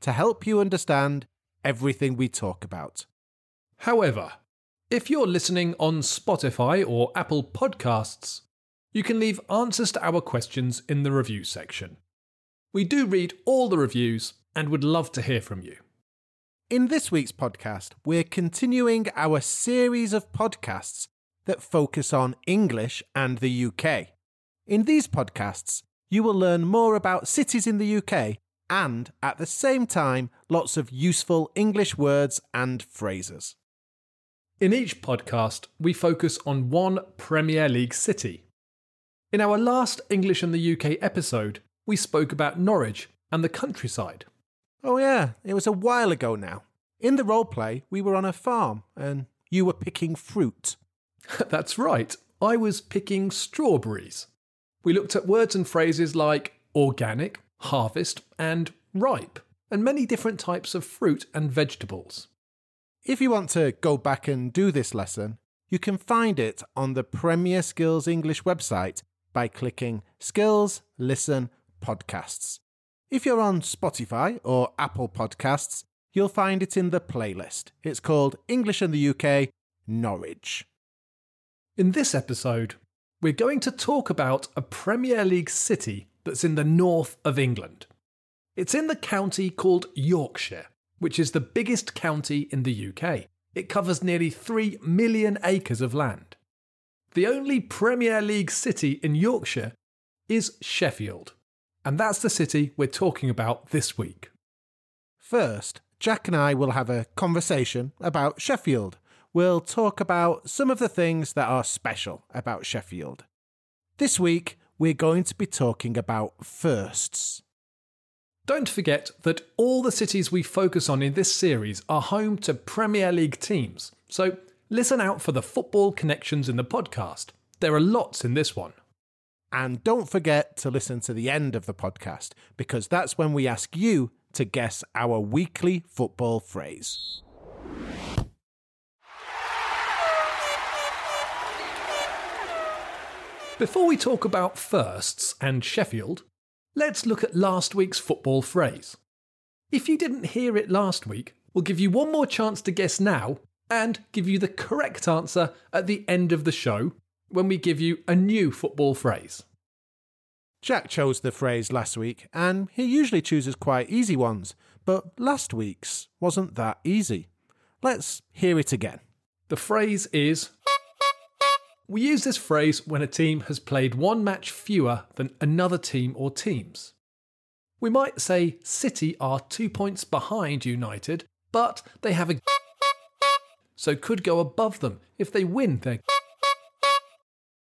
to help you understand everything we talk about. However, if you're listening on Spotify or Apple Podcasts, you can leave answers to our questions in the review section. We do read all the reviews and would love to hear from you. In this week's podcast, we're continuing our series of podcasts that focus on English and the UK. In these podcasts, you will learn more about cities in the UK and, at the same time, lots of useful English words and phrases. In each podcast, we focus on one Premier League city. In our last English and the UK episode, we spoke about Norwich and the countryside. Oh, yeah, it was a while ago now. In the role play, we were on a farm and you were picking fruit. That's right, I was picking strawberries. We looked at words and phrases like organic, harvest, and ripe, and many different types of fruit and vegetables. If you want to go back and do this lesson, you can find it on the Premier Skills English website by clicking Skills, Listen, Podcasts. If you're on Spotify or Apple Podcasts, you'll find it in the playlist. It's called English in the UK, Norwich. In this episode, we're going to talk about a Premier League city that's in the north of England. It's in the county called Yorkshire, which is the biggest county in the UK. It covers nearly 3 million acres of land. The only Premier League city in Yorkshire is Sheffield, and that's the city we're talking about this week. First, Jack and I will have a conversation about Sheffield. We'll talk about some of the things that are special about Sheffield. This week, we're going to be talking about firsts. Don't forget that all the cities we focus on in this series are home to Premier League teams, so listen out for the football connections in the podcast. There are lots in this one. And don't forget to listen to the end of the podcast because that's when we ask you to guess our weekly football phrase. Before we talk about firsts and Sheffield, let's look at last week's football phrase. If you didn't hear it last week, we'll give you one more chance to guess now and give you the correct answer at the end of the show when we give you a new football phrase. Jack chose the phrase last week, and he usually chooses quite easy ones, but last week's wasn't that easy. Let's hear it again. The phrase is We use this phrase when a team has played one match fewer than another team or teams. We might say City are two points behind United, but they have a so could go above them if they win their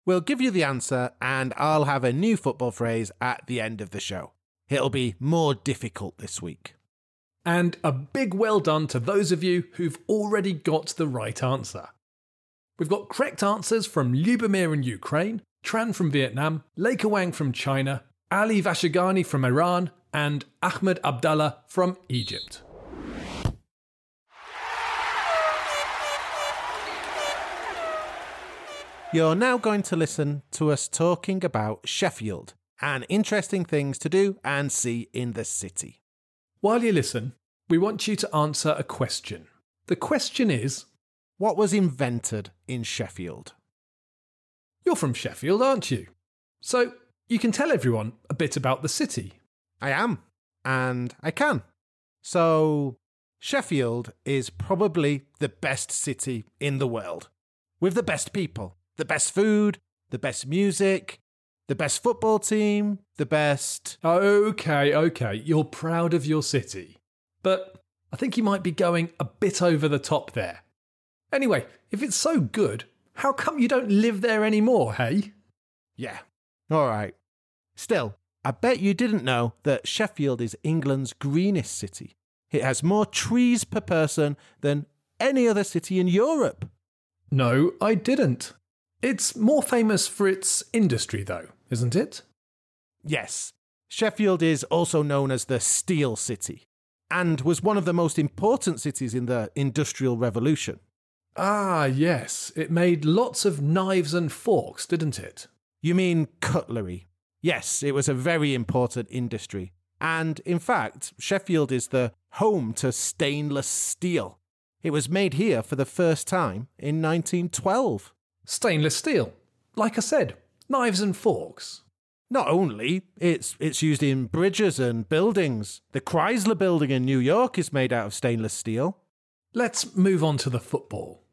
We'll give you the answer, and I'll have a new football phrase at the end of the show. It'll be more difficult this week. And a big well done to those of you who've already got the right answer. We've got correct answers from Lubomir in Ukraine, Tran from Vietnam, Leica Wang from China, Ali Vashagani from Iran, and Ahmed Abdallah from Egypt. You're now going to listen to us talking about Sheffield and interesting things to do and see in the city. While you listen, we want you to answer a question. The question is What was invented in Sheffield? You're from Sheffield, aren't you? So you can tell everyone a bit about the city. I am, and I can. So, Sheffield is probably the best city in the world, with the best people, the best food, the best music, the best football team, the best. Okay, okay, you're proud of your city. But I think you might be going a bit over the top there. Anyway, if it's so good, how come you don't live there anymore, hey? Yeah, all right. Still, I bet you didn't know that Sheffield is England's greenest city. It has more trees per person than any other city in Europe. No, I didn't. It's more famous for its industry, though, isn't it? Yes, Sheffield is also known as the Steel City and was one of the most important cities in the Industrial Revolution. Ah, yes. It made lots of knives and forks, didn't it? You mean cutlery? Yes, it was a very important industry. And in fact, Sheffield is the home to stainless steel. It was made here for the first time in 1912. Stainless steel. Like I said, knives and forks. Not only, it's, it's used in bridges and buildings. The Chrysler building in New York is made out of stainless steel. Let's move on to the football.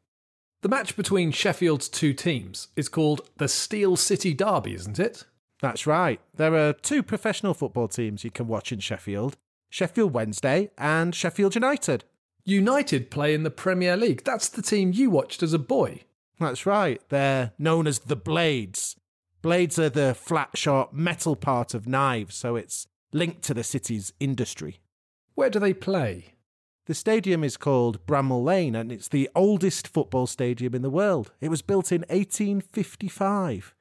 The match between Sheffield's two teams is called the Steel City Derby, isn't it? That's right. There are two professional football teams you can watch in Sheffield Sheffield Wednesday and Sheffield United. United play in the Premier League. That's the team you watched as a boy. That's right. They're known as the Blades. Blades are the flat, sharp metal part of knives, so it's linked to the city's industry. Where do they play? The stadium is called Bramall Lane and it's the oldest football stadium in the world. It was built in 1855.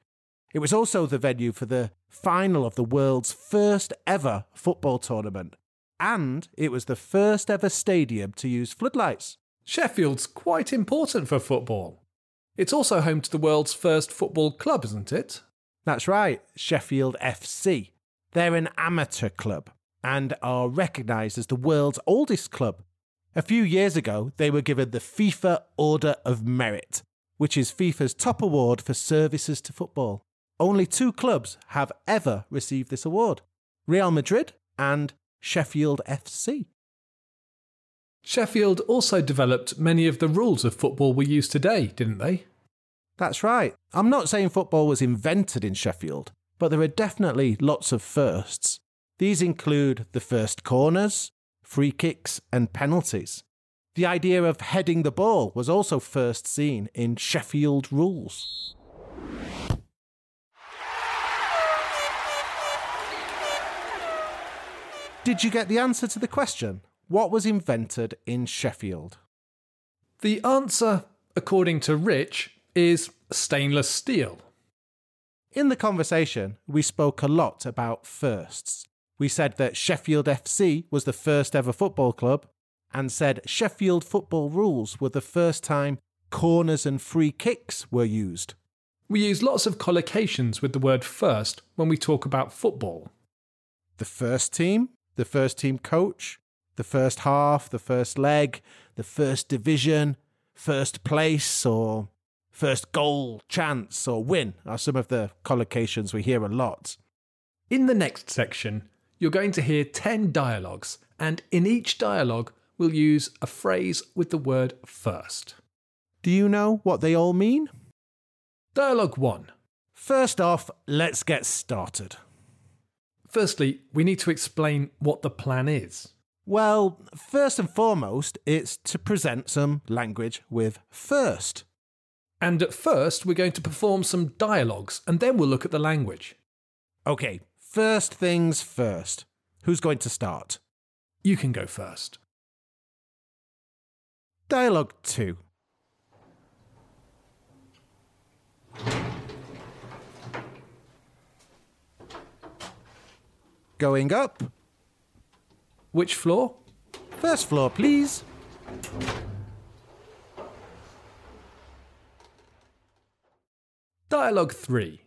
It was also the venue for the final of the world's first ever football tournament. And it was the first ever stadium to use floodlights. Sheffield's quite important for football. It's also home to the world's first football club, isn't it? That's right, Sheffield FC. They're an amateur club and are recognised as the world's oldest club. A few years ago, they were given the FIFA Order of Merit, which is FIFA's top award for services to football. Only two clubs have ever received this award Real Madrid and Sheffield FC. Sheffield also developed many of the rules of football we use today, didn't they? That's right. I'm not saying football was invented in Sheffield, but there are definitely lots of firsts. These include the first corners, free kicks, and penalties. The idea of heading the ball was also first seen in Sheffield rules. Did you get the answer to the question? What was invented in Sheffield? The answer, according to Rich, is stainless steel. In the conversation, we spoke a lot about firsts. We said that Sheffield FC was the first ever football club, and said Sheffield football rules were the first time corners and free kicks were used. We use lots of collocations with the word first when we talk about football. The first team, the first team coach, the first half, the first leg, the first division, first place, or First goal, chance, or win are some of the collocations we hear a lot. In the next section, you're going to hear 10 dialogues, and in each dialogue, we'll use a phrase with the word first. Do you know what they all mean? Dialogue 1. First off, let's get started. Firstly, we need to explain what the plan is. Well, first and foremost, it's to present some language with first. And at first, we're going to perform some dialogues and then we'll look at the language. Okay, first things first. Who's going to start? You can go first. Dialogue 2. Going up. Which floor? First floor, please. Dialogue 3.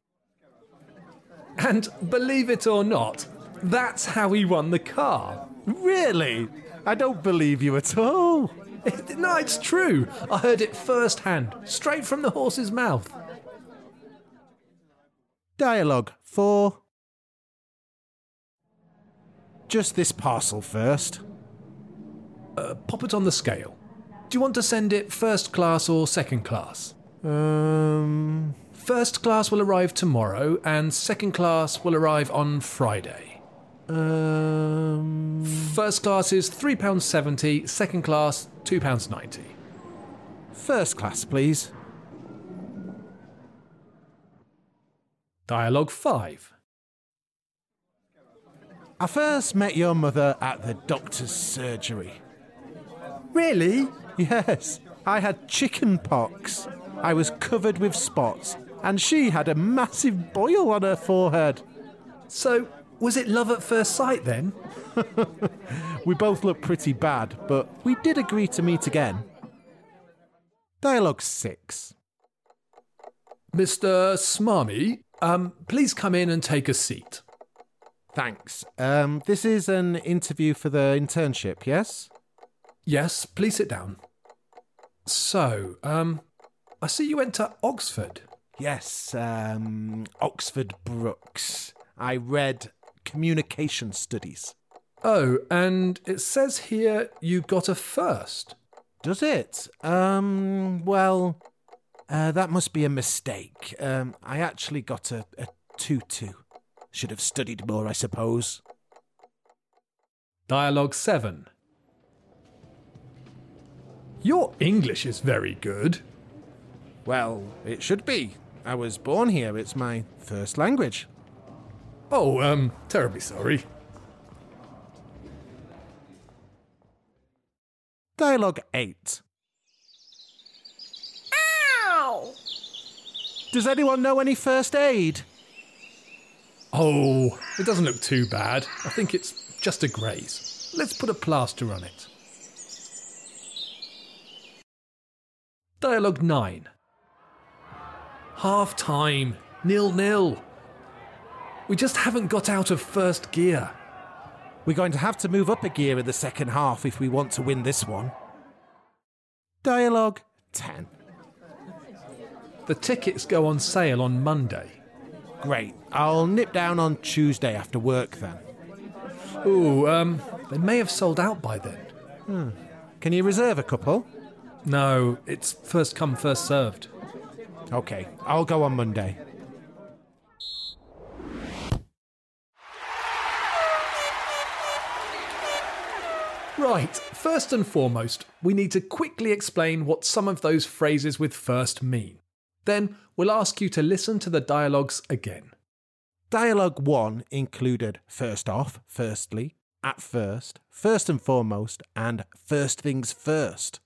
And believe it or not, that's how he won the car. Really? I don't believe you at all. no, it's true. I heard it firsthand, straight from the horse's mouth. Dialogue 4. Just this parcel first. Uh, pop it on the scale. Do you want to send it first class or second class? Um. First class will arrive tomorrow, and second class will arrive on Friday. Um. First class is £3.70, second class £2.90. First class, please. Dialogue 5. I first met your mother at the doctor's surgery. Really? Yes, I had chicken pox. I was covered with spots, and she had a massive boil on her forehead. So, was it love at first sight then? We both looked pretty bad, but we did agree to meet again. Dialogue 6. Mr. Smarmy, um, please come in and take a seat. Thanks. Um, this is an interview for the internship, yes? Yes, please sit down. So, um, I see you went to Oxford. Yes, um, Oxford Brookes. I read communication studies. Oh, and it says here you got a first. Does it? Um, well, uh, that must be a mistake. Um, I actually got a, a 2 2. Should have studied more, I suppose. Dialogue 7. Your English is very good. Well, it should be. I was born here, it's my first language. Oh, um, terribly sorry. Dialogue 8. Ow! Does anyone know any first aid? Oh, it doesn't look too bad. I think it's just a graze. Let's put a plaster on it. Dialogue 9. Half time. Nil nil. We just haven't got out of first gear. We're going to have to move up a gear in the second half if we want to win this one. Dialogue 10. The tickets go on sale on Monday. Great. I'll nip down on Tuesday after work then. Ooh, um, they may have sold out by then. Can you reserve a couple? No, it's first come, first served. Okay, I'll go on Monday. Right, first and foremost, we need to quickly explain what some of those phrases with first mean. Then we'll ask you to listen to the dialogues again. Dialogue 1 included first off, firstly, at first, first and foremost, and first things first.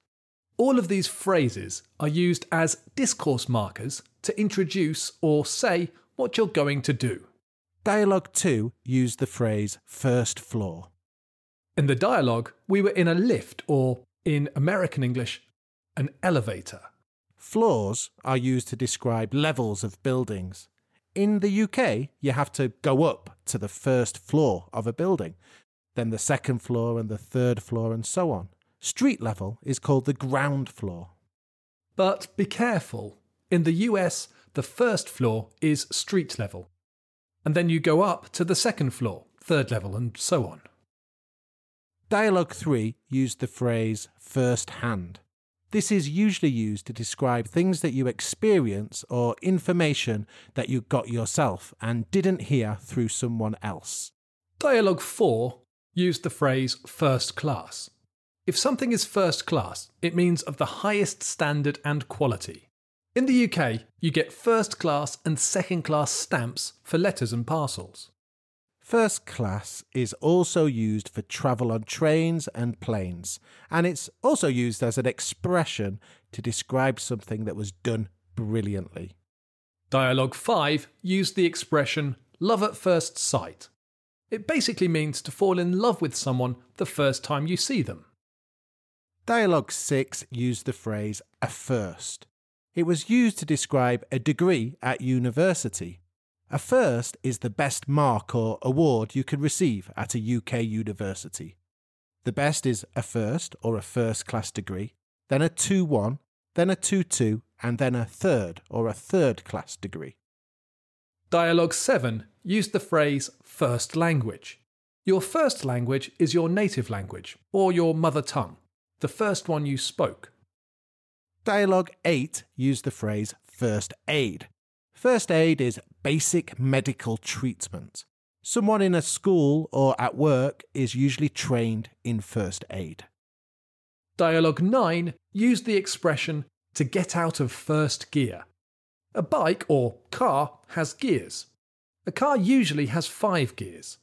All of these phrases are used as discourse markers to introduce or say what you're going to do. Dialogue 2 used the phrase first floor. In the dialogue, we were in a lift or, in American English, an elevator. Floors are used to describe levels of buildings. In the UK, you have to go up to the first floor of a building, then the second floor and the third floor, and so on. Street level is called the ground floor. But be careful. In the US, the first floor is street level. And then you go up to the second floor, third level, and so on. Dialogue 3 used the phrase first hand. This is usually used to describe things that you experience or information that you got yourself and didn't hear through someone else. Dialogue 4 used the phrase first class. If something is first class, it means of the highest standard and quality. In the UK, you get first class and second class stamps for letters and parcels. First class is also used for travel on trains and planes, and it's also used as an expression to describe something that was done brilliantly. Dialogue 5 used the expression love at first sight. It basically means to fall in love with someone the first time you see them. Dialogue 6 used the phrase a first. It was used to describe a degree at university. A first is the best mark or award you can receive at a UK university. The best is a first or a first class degree, then a 2 1, then a 2 2, and then a third or a third class degree. Dialogue 7 used the phrase first language. Your first language is your native language, or your mother tongue, the first one you spoke. Dialogue 8 used the phrase first aid. First aid is basic medical treatment. Someone in a school or at work is usually trained in first aid. Dialogue 9 used the expression to get out of first gear. A bike or car has gears. A car usually has five gears.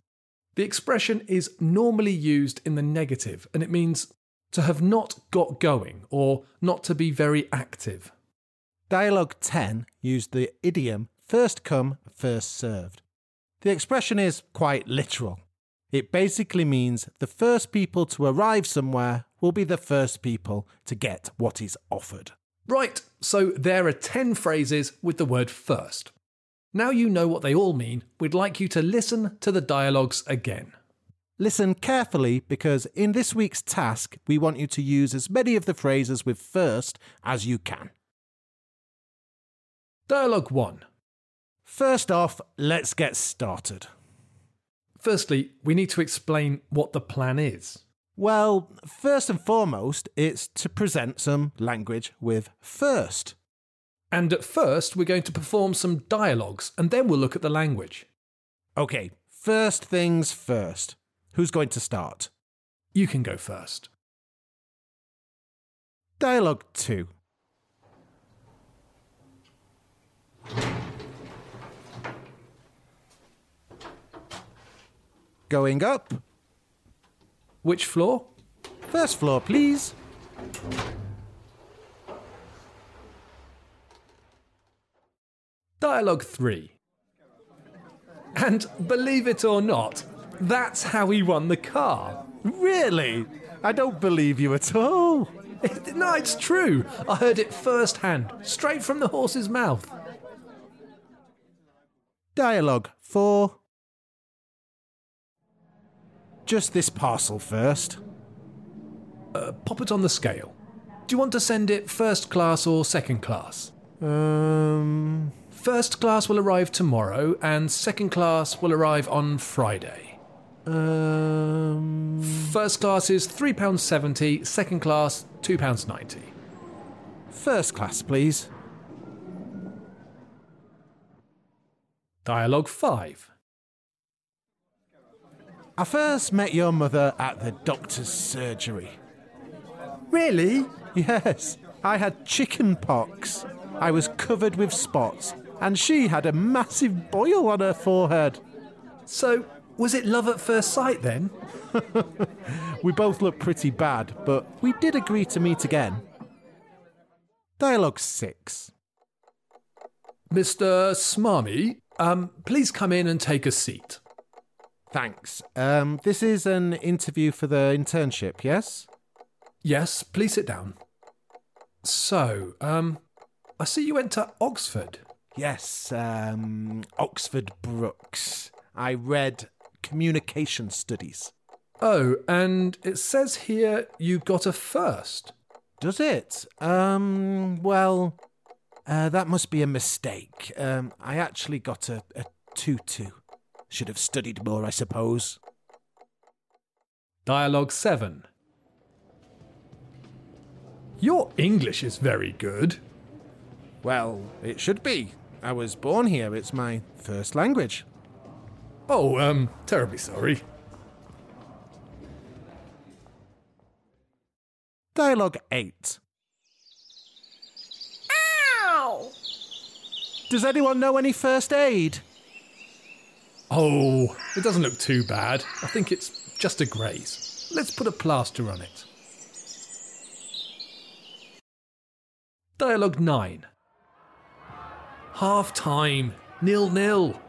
The expression is normally used in the negative and it means to have not got going or not to be very active. Dialogue 10 used the idiom first come, first served. The expression is quite literal. It basically means the first people to arrive somewhere will be the first people to get what is offered. Right, so there are 10 phrases with the word first. Now you know what they all mean, we'd like you to listen to the dialogues again. Listen carefully because in this week's task, we want you to use as many of the phrases with first as you can. Dialogue 1. First off, let's get started. Firstly, we need to explain what the plan is. Well, first and foremost, it's to present some language with first. And at first, we're going to perform some dialogues and then we'll look at the language. Okay, first things first. Who's going to start? You can go first. Dialogue 2. Going up. Which floor? First floor, please. Dialogue 3. And believe it or not, that's how he won the car. Really? I don't believe you at all. No, it's true. I heard it firsthand, straight from the horse's mouth. Dialogue 4. Just this parcel first. Uh, pop it on the scale. Do you want to send it first class or second class? Um. First class will arrive tomorrow, and second class will arrive on Friday. Um. First class is £3.70, second class £2.90. First class, please. Dialogue 5. I first met your mother at the doctor's surgery. Really? Yes, I had chicken pox. I was covered with spots, and she had a massive boil on her forehead. So, was it love at first sight then? We both looked pretty bad, but we did agree to meet again. Dialogue 6. Mr. Smarmy, um, please come in and take a seat. Thanks. Um, this is an interview for the internship, yes? Yes, please sit down. So, um, I see you went to Oxford. Yes, um, Oxford Brookes. I read communication studies. Oh, and it says here you got a first. Does it? Um, well, uh, that must be a mistake. Um, I actually got a, a 2 2. Should have studied more, I suppose. Dialogue 7. Your English is very good. Well, it should be. I was born here, it's my first language. Oh, um, terribly sorry. Dialogue 8. Ow! Does anyone know any first aid? Oh, it doesn't look too bad. I think it's just a graze. Let's put a plaster on it. Dialogue 9. Half time. Nil nil.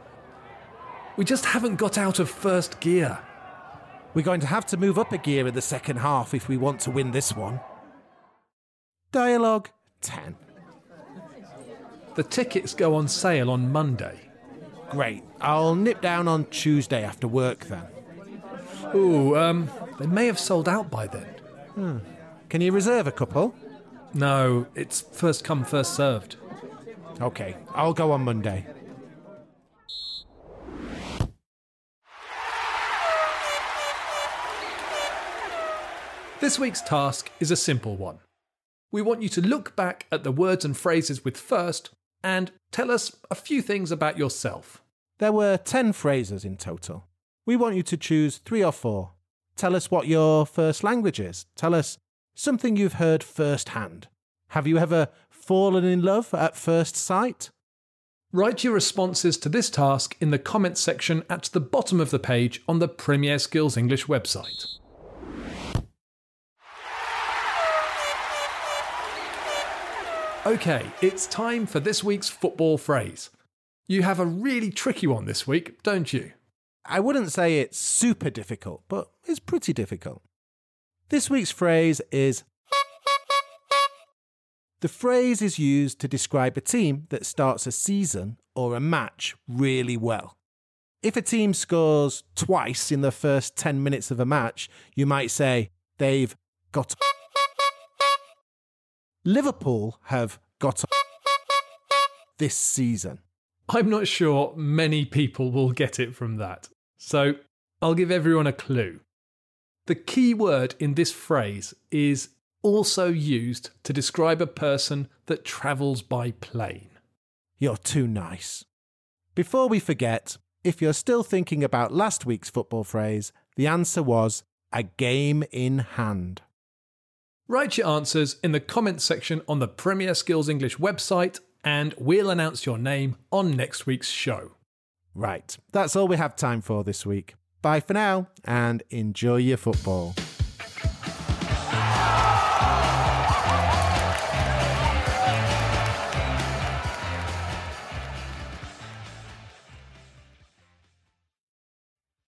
We just haven't got out of first gear. We're going to have to move up a gear in the second half if we want to win this one. Dialogue 10. The tickets go on sale on Monday. Great. I'll nip down on Tuesday after work then. Ooh, um, they may have sold out by then. Hmm. Can you reserve a couple? No, it's first come, first served. Okay, I'll go on Monday. This week's task is a simple one. We want you to look back at the words and phrases with first and tell us a few things about yourself. There were 10 phrases in total. We want you to choose three or four. Tell us what your first language is. Tell us something you've heard firsthand. Have you ever fallen in love at first sight? Write your responses to this task in the comments section at the bottom of the page on the Premier Skills English website. Okay, it's time for this week's football phrase. You have a really tricky one this week, don't you? I wouldn't say it's super difficult, but it's pretty difficult. This week's phrase is The phrase is used to describe a team that starts a season or a match really well. If a team scores twice in the first 10 minutes of a match, you might say they've got. Liverpool have got this season. I'm not sure many people will get it from that. So I'll give everyone a clue. The key word in this phrase is also used to describe a person that travels by plane. You're too nice. Before we forget, if you're still thinking about last week's football phrase, the answer was a game in hand. Write your answers in the comments section on the Premier Skills English website, and we'll announce your name on next week's show. Right, that's all we have time for this week. Bye for now, and enjoy your football.